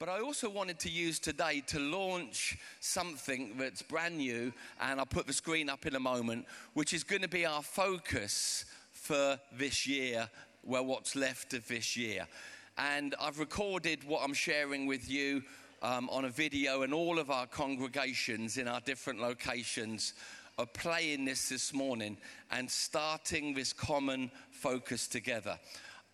But I also wanted to use today to launch something that's brand new, and I'll put the screen up in a moment, which is going to be our focus for this year, well, what's left of this year. And I've recorded what I'm sharing with you um, on a video, and all of our congregations in our different locations are playing this this morning and starting this common focus together.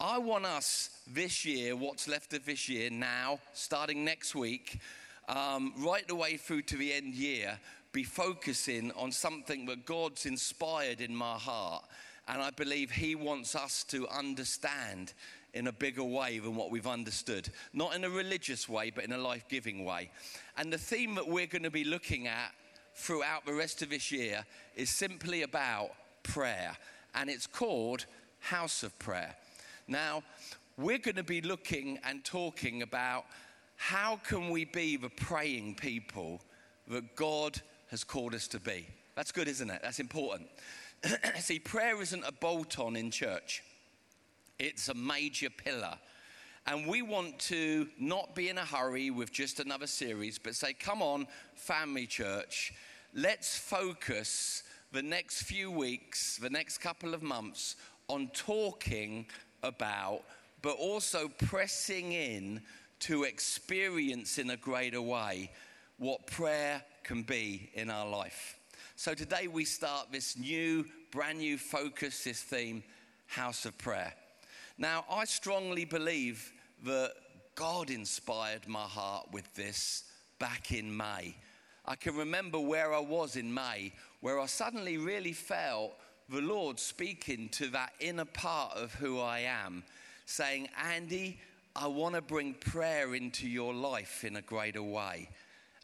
I want us this year, what's left of this year now, starting next week, um, right the way through to the end year, be focusing on something that God's inspired in my heart. And I believe He wants us to understand in a bigger way than what we've understood. Not in a religious way, but in a life giving way. And the theme that we're going to be looking at throughout the rest of this year is simply about prayer. And it's called House of Prayer. Now, we're going to be looking and talking about how can we be the praying people that God has called us to be. That's good, isn't it? That's important. See, prayer isn't a bolt on in church, it's a major pillar. And we want to not be in a hurry with just another series, but say, come on, family church, let's focus the next few weeks, the next couple of months on talking about, but also pressing in to experience in a greater way what prayer can be in our life. So today we start this new, brand new focus, this theme, House of Prayer. Now, I strongly believe that God inspired my heart with this back in May. I can remember where I was in May, where I suddenly really felt the Lord speaking to that inner part of who I am, saying, Andy, I want to bring prayer into your life in a greater way.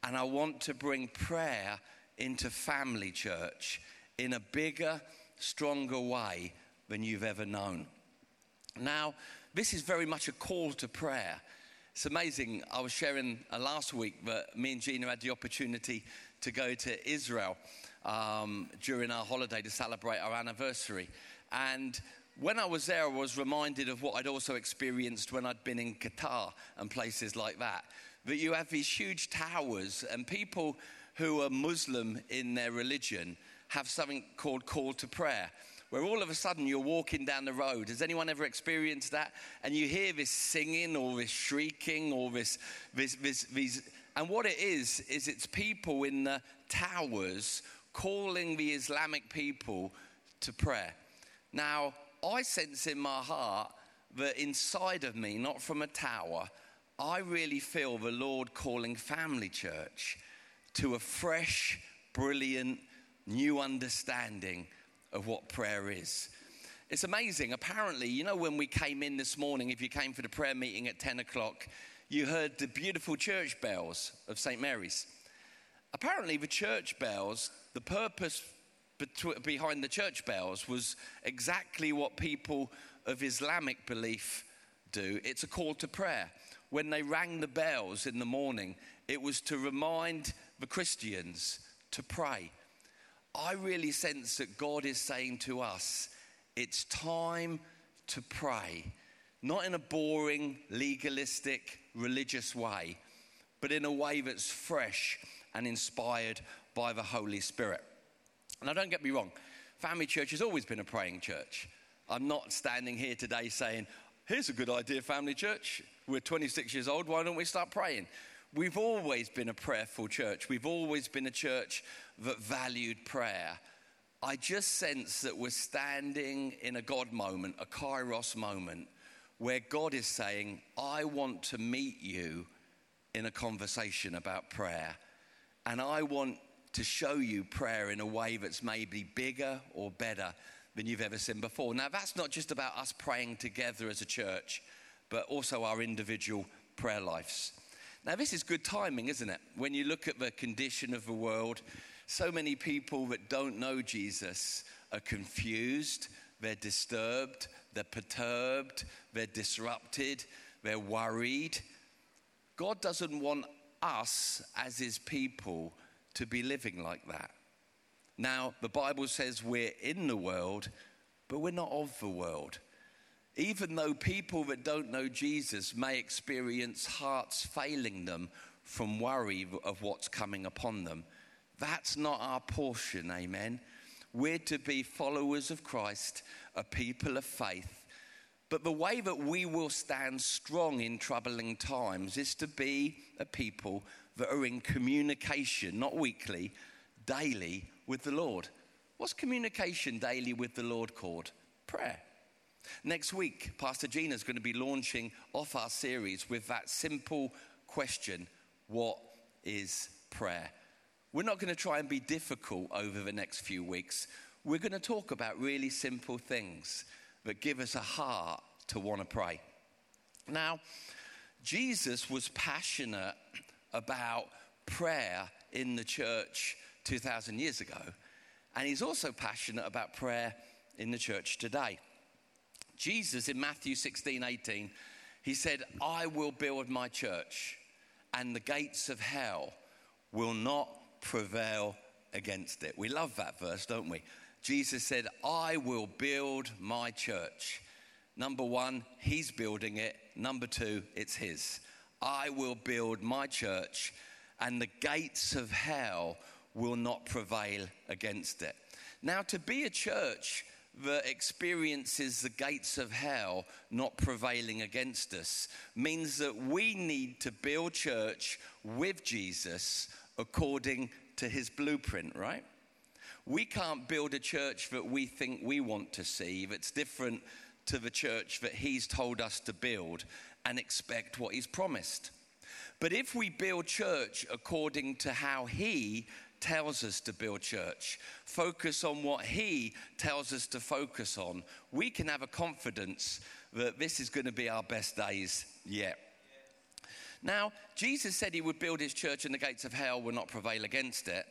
And I want to bring prayer into family church in a bigger, stronger way than you've ever known. Now, this is very much a call to prayer. It's amazing. I was sharing uh, last week that me and Gina had the opportunity to go to Israel um, during our holiday to celebrate our anniversary. And when I was there, I was reminded of what I'd also experienced when I'd been in Qatar and places like that. That you have these huge towers, and people who are Muslim in their religion have something called call to prayer, where all of a sudden you're walking down the road. Has anyone ever experienced that? And you hear this singing or this shrieking or this, this, this, these. And what it is, is it's people in the towers calling the Islamic people to prayer. Now, I sense in my heart that inside of me, not from a tower, I really feel the Lord calling Family Church to a fresh, brilliant, new understanding of what prayer is. It's amazing. Apparently, you know, when we came in this morning, if you came for the prayer meeting at 10 o'clock, you heard the beautiful church bells of St. Mary's. Apparently, the church bells the purpose behind the church bells was exactly what people of Islamic belief do it's a call to prayer. When they rang the bells in the morning, it was to remind the Christians to pray. I really sense that God is saying to us, it's time to pray, not in a boring, legalistic, religious way, but in a way that's fresh and inspired by the Holy Spirit. Now, don't get me wrong, Family Church has always been a praying church. I'm not standing here today saying, here's a good idea, Family Church. We're 26 years old, why don't we start praying? We've always been a prayerful church. We've always been a church that valued prayer. I just sense that we're standing in a God moment, a kairos moment, where God is saying, I want to meet you in a conversation about prayer. And I want to show you prayer in a way that's maybe bigger or better than you've ever seen before. Now, that's not just about us praying together as a church, but also our individual prayer lives. Now, this is good timing, isn't it? When you look at the condition of the world, so many people that don't know Jesus are confused, they're disturbed, they're perturbed, they're disrupted, they're worried. God doesn't want us as his people to be living like that. Now, the Bible says we're in the world, but we're not of the world. even though people that don't know Jesus may experience hearts failing them from worry of what's coming upon them, that's not our portion, amen. We're to be followers of Christ, a people of faith. But the way that we will stand strong in troubling times is to be a people that are in communication, not weekly, daily with the Lord. What's communication daily with the Lord called? Prayer. Next week, Pastor Gina is going to be launching off our series with that simple question What is prayer? We're not going to try and be difficult over the next few weeks. We're going to talk about really simple things that give us a heart to want to pray. Now, Jesus was passionate about prayer in the church 2,000 years ago, and he's also passionate about prayer in the church today. Jesus in Matthew 16 18, he said, I will build my church, and the gates of hell will not prevail against it. We love that verse, don't we? Jesus said, I will build my church. Number one, he's building it. Number two, it's his. I will build my church, and the gates of hell will not prevail against it. Now, to be a church that experiences the gates of hell not prevailing against us means that we need to build church with Jesus according to his blueprint, right? We can't build a church that we think we want to see that's different to the church that he's told us to build and expect what he's promised. But if we build church according to how he tells us to build church, focus on what He tells us to focus on, we can have a confidence that this is going to be our best days yet. Now, Jesus said He would build His church and the gates of hell will not prevail against it,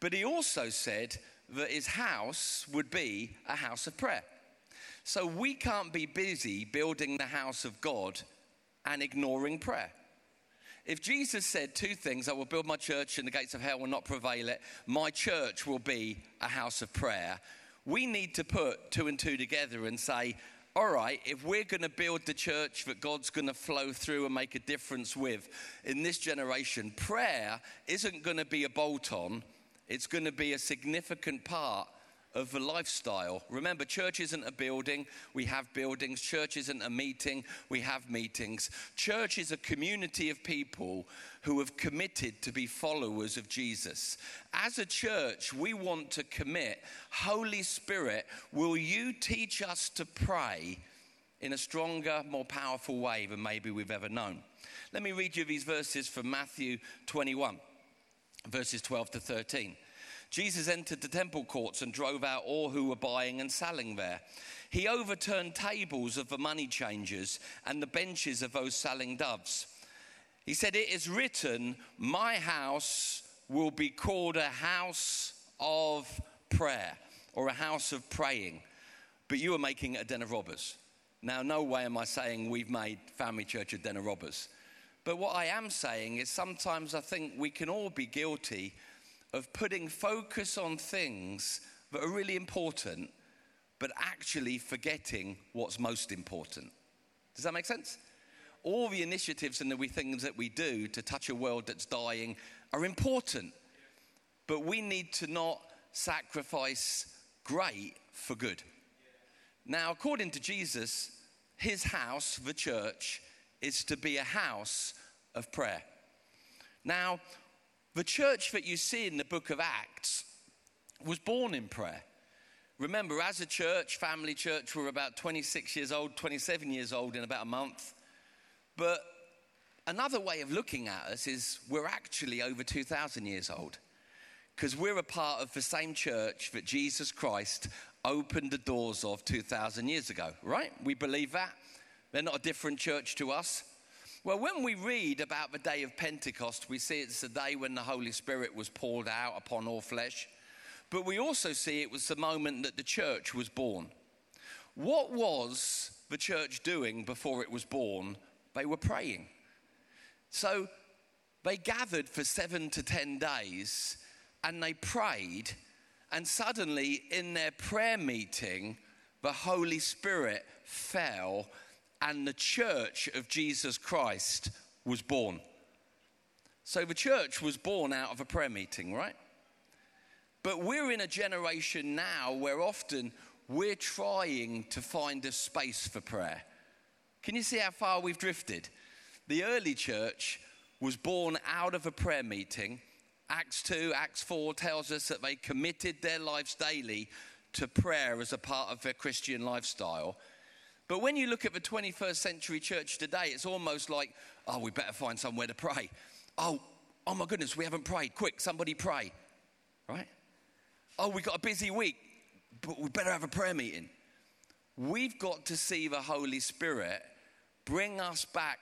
but He also said that His house would be a house of prayer. So we can't be busy building the house of God and ignoring prayer. If Jesus said two things, I will build my church and the gates of hell will not prevail it, my church will be a house of prayer, we need to put two and two together and say, all right, if we're going to build the church that God's going to flow through and make a difference with in this generation, prayer isn't going to be a bolt on, it's going to be a significant part of the lifestyle. Remember, church isn't a building, we have buildings. Church isn't a meeting, we have meetings. Church is a community of people who have committed to be followers of Jesus. As a church, we want to commit. Holy Spirit, will you teach us to pray in a stronger, more powerful way than maybe we've ever known? Let me read you these verses from Matthew 21, verses 12 to 13. Jesus entered the temple courts and drove out all who were buying and selling there. He overturned tables of the money changers and the benches of those selling doves. He said, It is written, My house will be called a house of prayer or a house of praying, but you are making it a den of robbers. Now, no way am I saying we've made Family Church a den of robbers. But what I am saying is sometimes I think we can all be guilty of putting focus on things that are really important, but actually forgetting what's most important. Does that make sense? All the initiatives and the things that we do to touch a world that's dying are important, but we need to not sacrifice great for good. Now, according to Jesus, his house, the church, is to be a house of prayer. Now, the church that you see in the book of Acts was born in prayer. Remember, as a church, family church, we're about 26 years old, 27 years old in about a month. But another way of looking at us is we're actually over 2,000 years old because we're a part of the same church that Jesus Christ opened the doors of 2,000 years ago, right? We believe that. They're not a different church to us. Well, when we read about the day of Pentecost, we see it's the day when the Holy Spirit was poured out upon all flesh. But we also see it was the moment that the church was born. What was the church doing before it was born? They were praying. So they gathered for seven to ten days and they prayed. And suddenly, in their prayer meeting, the Holy Spirit fell and the church of Jesus Christ was born. So the church was born out of a prayer meeting, right? But we're in a generation now where often we're trying to find a space for prayer. Can you see how far we've drifted? The early church was born out of a prayer meeting. Acts 2, Acts 4 tells us that they committed their lives daily to prayer as a part of their Christian lifestyle. But when you look at the 21st century church today, it's almost like, oh, we better find somewhere to pray. Oh, oh my goodness, we haven't prayed. Quick, somebody pray. Right? Oh, we got a busy week, but we better have a prayer meeting. We've got to see the Holy Spirit bring us back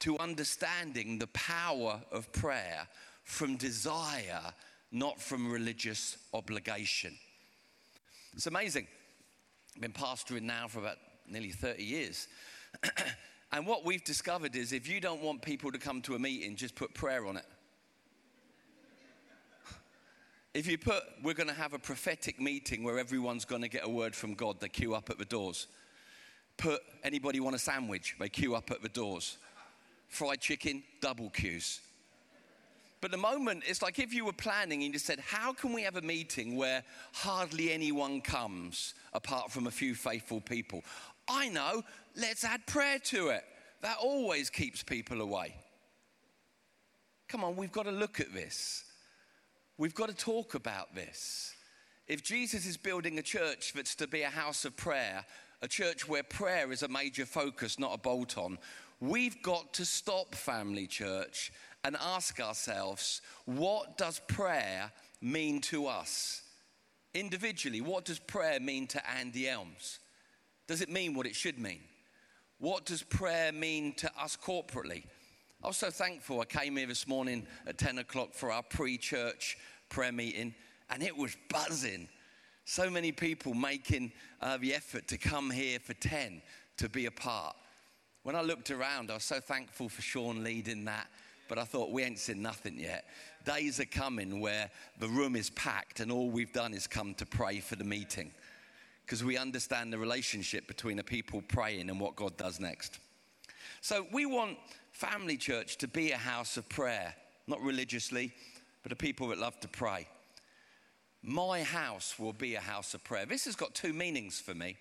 to understanding the power of prayer from desire, not from religious obligation. It's amazing. I've been pastoring now for about nearly 30 years. and what we've discovered is if you don't want people to come to a meeting, just put prayer on it. If you put, we're going to have a prophetic meeting where everyone's going to get a word from God, they queue up at the doors. Put, anybody want a sandwich? They queue up at the doors. Fried chicken, double queues. But the moment, it's like if you were planning and you said, How can we have a meeting where hardly anyone comes apart from a few faithful people? I know, let's add prayer to it. That always keeps people away. Come on, we've got to look at this. We've got to talk about this. If Jesus is building a church that's to be a house of prayer, a church where prayer is a major focus, not a bolt on, we've got to stop family church and ask ourselves what does prayer mean to us? Individually, what does prayer mean to Andy Elmes? Does it mean what it should mean? What does prayer mean to us corporately? I was so thankful. I came here this morning at 10 o'clock for our pre church prayer meeting, and it was buzzing. So many people making uh, the effort to come here for 10 to be a part. When I looked around, I was so thankful for Sean leading that but I thought we ain't seen nothing yet. Days are coming where the room is packed and all we've done is come to pray for the meeting because we understand the relationship between the people praying and what God does next. So we want family church to be a house of prayer, not religiously, but a people that love to pray. My house will be a house of prayer. This has got two meanings for me.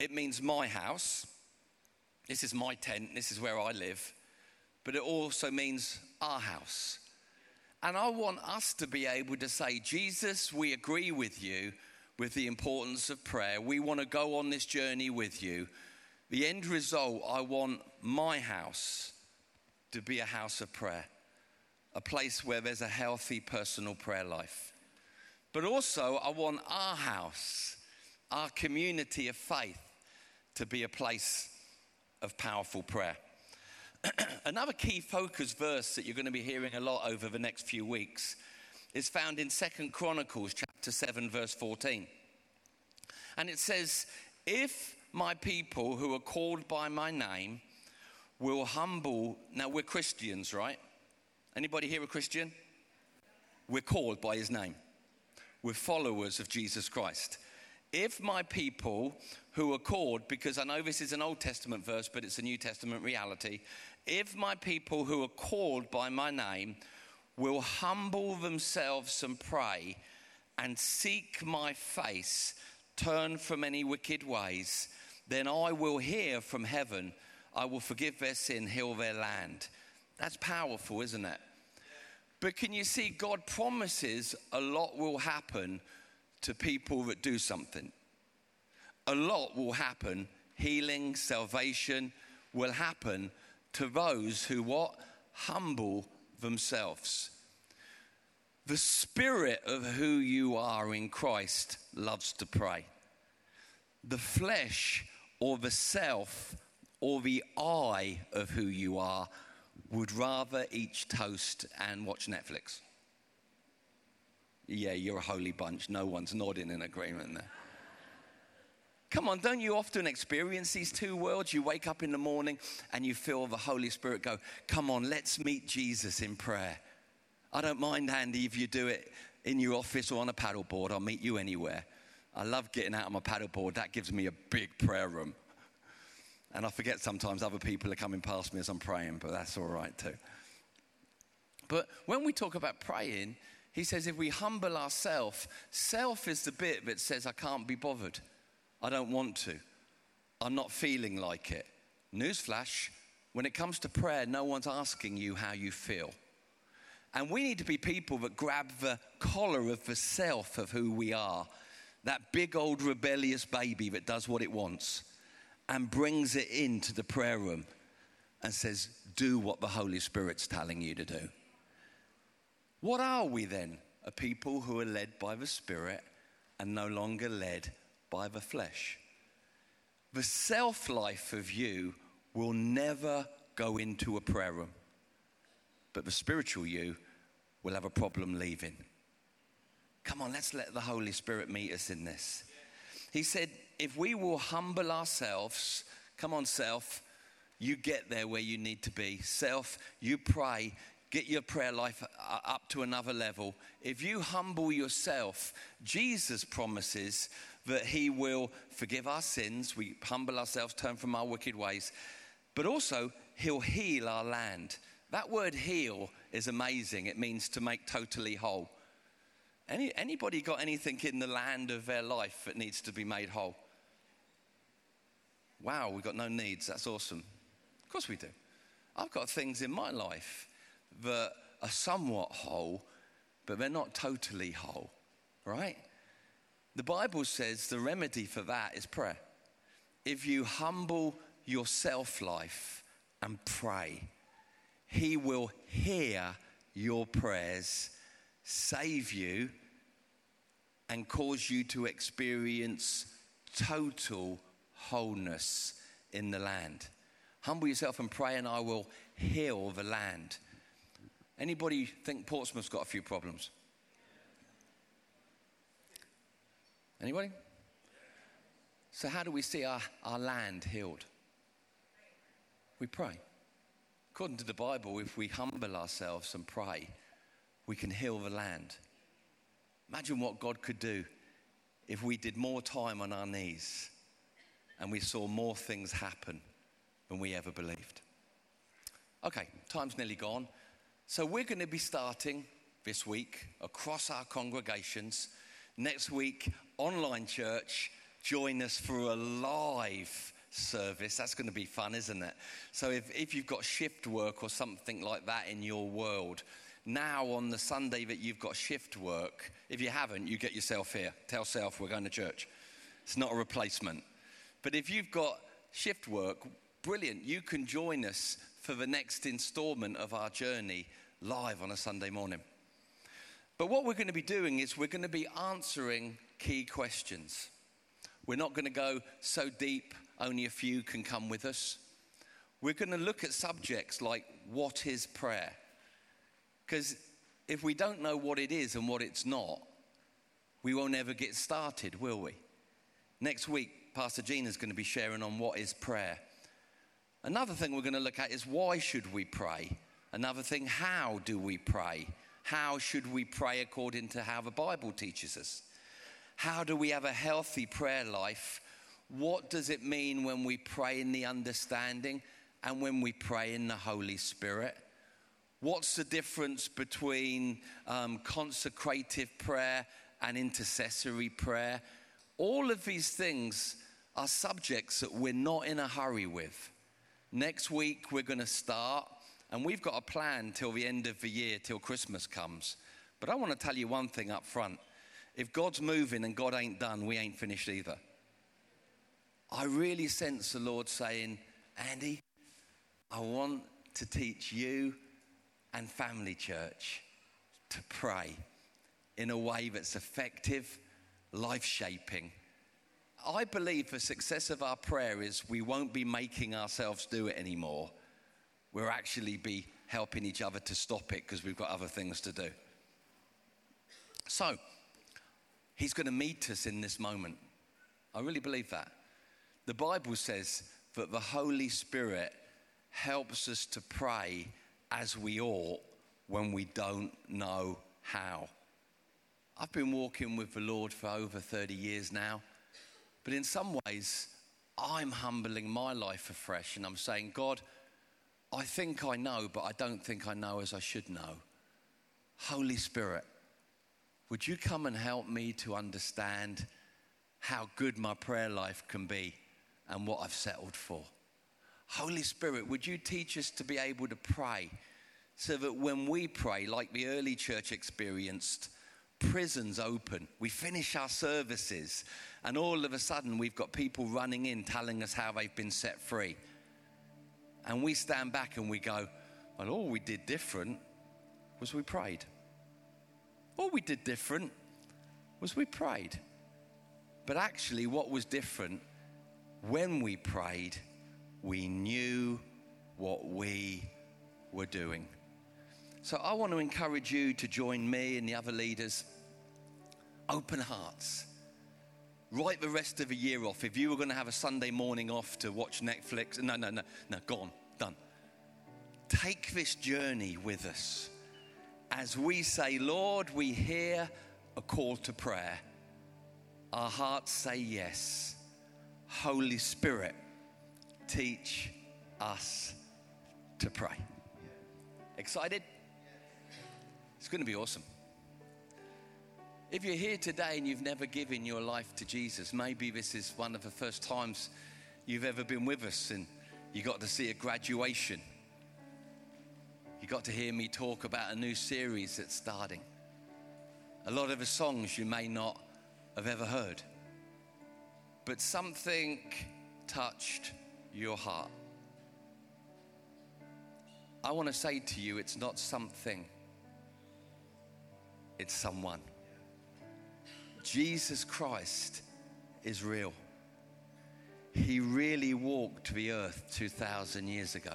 It means my house. This is my tent. This is where I live but it also means our house. And I want us to be able to say, Jesus, we agree with you with the importance of prayer. We want to go on this journey with you. The end result, I want my house to be a house of prayer, a place where there's a healthy personal prayer life. But also, I want our house, our community of faith, to be a place of powerful prayer. Another key focus verse that you're going to be hearing a lot over the next few weeks is found in Second Chronicles chapter 7 verse 14. And it says, "If my people who are called by my name will humble Now we're Christians, right? Anybody here a Christian? We're called by his name. We're followers of Jesus Christ if my people who are called, because I know this is an Old Testament verse, but it's a New Testament reality, if my people who are called by my name will humble themselves and pray and seek my face, turn from any wicked ways, then I will hear from heaven. I will forgive their sin, heal their land. That's powerful, isn't it? But can you see, God promises a lot will happen to people that do something. A lot will happen. Healing, salvation will happen to those who what? Humble themselves. The spirit of who you are in Christ loves to pray. The flesh or the self or the I of who you are would rather eat toast and watch Netflix. Yeah, you're a holy bunch. No one's nodding in agreement there. Come on, don't you often experience these two worlds? You wake up in the morning and you feel the Holy Spirit go, Come on, let's meet Jesus in prayer. I don't mind, Andy, if you do it in your office or on a paddleboard. I'll meet you anywhere. I love getting out on my paddleboard. That gives me a big prayer room. And I forget sometimes other people are coming past me as I'm praying, but that's all right too. But when we talk about praying, he says if we humble ourselves, self is the bit that says, I can't be bothered. I don't want to. I'm not feeling like it. Newsflash when it comes to prayer, no one's asking you how you feel. And we need to be people that grab the collar of the self of who we are, that big old rebellious baby that does what it wants and brings it into the prayer room and says, Do what the Holy Spirit's telling you to do. What are we then? A people who are led by the Spirit and no longer led by the flesh. The self life of you will never go into a prayer room, but the spiritual you will have a problem leaving. Come on, let's let the Holy Spirit meet us in this. He said, if we will humble ourselves, come on, self, you get there where you need to be. Self, you pray, get your prayer life uh, up to another level. If you humble yourself, Jesus promises that He will forgive our sins. We humble ourselves, turn from our wicked ways but also he'll heal our land. That word heal is amazing. It means to make totally whole. Any, anybody got anything in the land of their life that needs to be made whole? Wow, we've got no needs. That's awesome. Of course we do. I've got things in my life that are somewhat whole, but they're not totally whole, right? The Bible says the remedy for that is prayer. If you humble your self life and pray. He will hear your prayers, save you, and cause you to experience total wholeness in the land. Humble yourself and pray, and I will heal the land. Anybody think Portsmouth's got a few problems? Anybody? So, how do we see our, our land healed? we pray. According to the Bible, if we humble ourselves and pray, we can heal the land. Imagine what God could do if we did more time on our knees and we saw more things happen than we ever believed. Okay, time's nearly gone. So we're going to be starting this week across our congregations. Next week, online church. Join us for a live service. That's going to be fun, isn't it? So if, if you've got shift work or something like that in your world, now on the Sunday that you've got shift work, if you haven't, you get yourself here. Tell self we're going to church. It's not a replacement. But if you've got shift work, brilliant. You can join us for the next installment of our journey live on a Sunday morning. But what we're going to be doing is we're going to be answering key questions. We're not going to go so deep only a few can come with us. We're going to look at subjects like what is prayer? Because if we don't know what it is and what it's not, we won't ever get started, will we? Next week, Pastor Gina is going to be sharing on what is prayer. Another thing we're going to look at is why should we pray? Another thing, how do we pray? How should we pray according to how the Bible teaches us? How do we have a healthy prayer life what does it mean when we pray in the understanding and when we pray in the Holy Spirit? What's the difference between um, consecrative prayer and intercessory prayer? All of these things are subjects that we're not in a hurry with. Next week, we're going to start, and we've got a plan till the end of the year, till Christmas comes. But I want to tell you one thing up front. If God's moving and God ain't done, we ain't finished either. I really sense the Lord saying, Andy, I want to teach you and family church to pray in a way that's effective, life shaping. I believe the success of our prayer is we won't be making ourselves do it anymore. We'll actually be helping each other to stop it because we've got other things to do. So, He's going to meet us in this moment. I really believe that. The Bible says that the Holy Spirit helps us to pray as we ought when we don't know how. I've been walking with the Lord for over 30 years now, but in some ways, I'm humbling my life afresh and I'm saying, God, I think I know, but I don't think I know as I should know. Holy Spirit, would you come and help me to understand how good my prayer life can be and what I've settled for? Holy Spirit, would you teach us to be able to pray so that when we pray, like the early church experienced, prisons open, we finish our services, and all of a sudden we've got people running in telling us how they've been set free. And we stand back and we go, Well, all we did different was we prayed. All we did different was we prayed. But actually, what was different when we prayed, we knew what we were doing. So I want to encourage you to join me and the other leaders. Open hearts. Write the rest of the year off. If you were going to have a Sunday morning off to watch Netflix, no, no, no, no, gone, done. Take this journey with us as we say, Lord, we hear a call to prayer. Our hearts say yes. Holy Spirit, teach us to pray. Excited? It's going to be awesome. If you're here today and you've never given your life to Jesus, maybe this is one of the first times you've ever been with us and you got to see a graduation. You got to hear me talk about a new series that's starting. A lot of the songs you may not have ever heard, but something touched your heart. I want to say to you, it's not something it's someone. Jesus Christ is real. He really walked the earth 2,000 years ago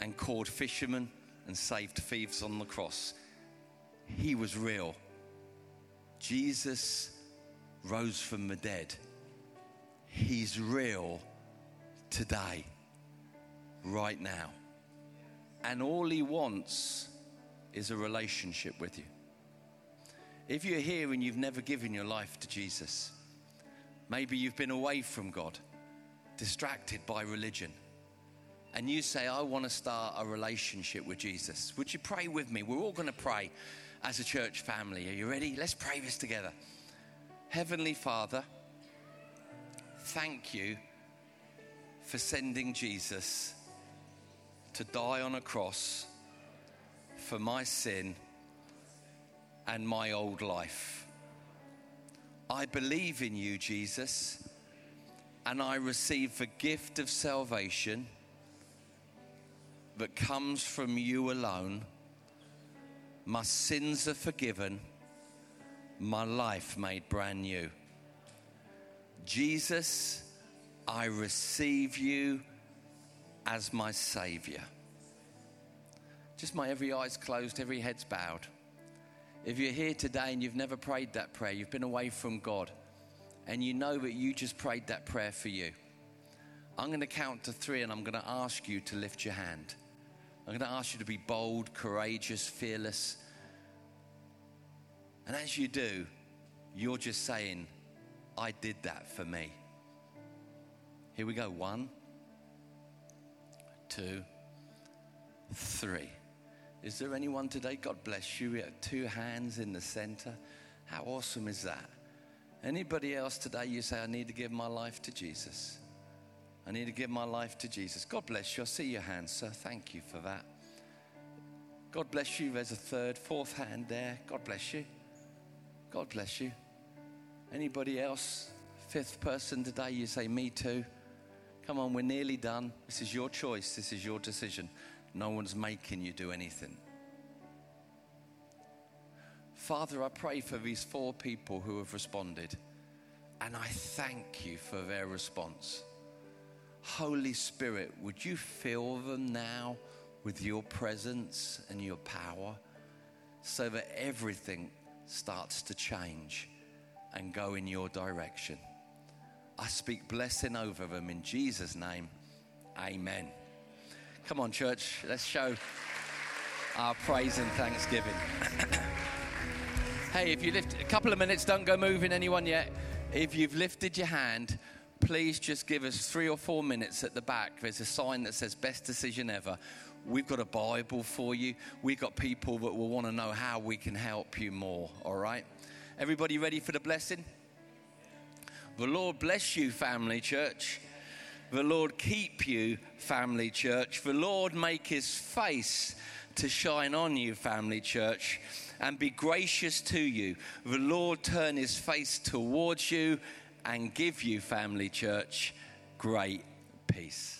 and called fishermen and saved thieves on the cross. He was real. Jesus rose from the dead. He's real today, right now. And all he wants is a relationship with you. If you're here and you've never given your life to Jesus, maybe you've been away from God, distracted by religion, and you say, I want to start a relationship with Jesus, would you pray with me? We're all going to pray as a church family. Are you ready? Let's pray this together. Heavenly Father, thank you for sending Jesus to die on a cross for my sin and my old life. I believe in you, Jesus, and I receive the gift of salvation that comes from you alone. My sins are forgiven, my life made brand new. Jesus, I receive you as my Savior. Just my every eye's closed, every head's bowed. If you're here today and you've never prayed that prayer, you've been away from God, and you know that you just prayed that prayer for you, I'm going to count to three and I'm going to ask you to lift your hand. I'm going to ask you to be bold, courageous, fearless. And as you do, you're just saying, I did that for me. Here we go. One, two, three. Is there anyone today? God bless you. We have two hands in the center. How awesome is that? Anybody else today, you say, I need to give my life to Jesus. I need to give my life to Jesus. God bless you. I see your hands, sir. Thank you for that. God bless you. There's a third, fourth hand there. God bless you. God bless you. Anybody else? Fifth person today, you say, Me too. Come on, we're nearly done. This is your choice. This is your decision. No one's making you do anything. Father, I pray for these four people who have responded, and I thank you for their response. Holy Spirit, would you fill them now with your presence and your power so that everything starts to change and go in your direction? I speak blessing over them in Jesus' name. Amen. Come on, church, let's show our praise and thanksgiving. Hey, if you lift a couple of minutes, don't go moving anyone yet. If you've lifted your hand, please just give us three or four minutes at the back. There's a sign that says best decision ever. We've got a Bible for you. We've got people that will want to know how we can help you more, all right? Everybody ready for the blessing? The Lord bless you, family church. The Lord keep you, family church. The Lord make his face to shine on you, family church, and be gracious to you. The Lord turn his face towards you and give you, family church, great peace.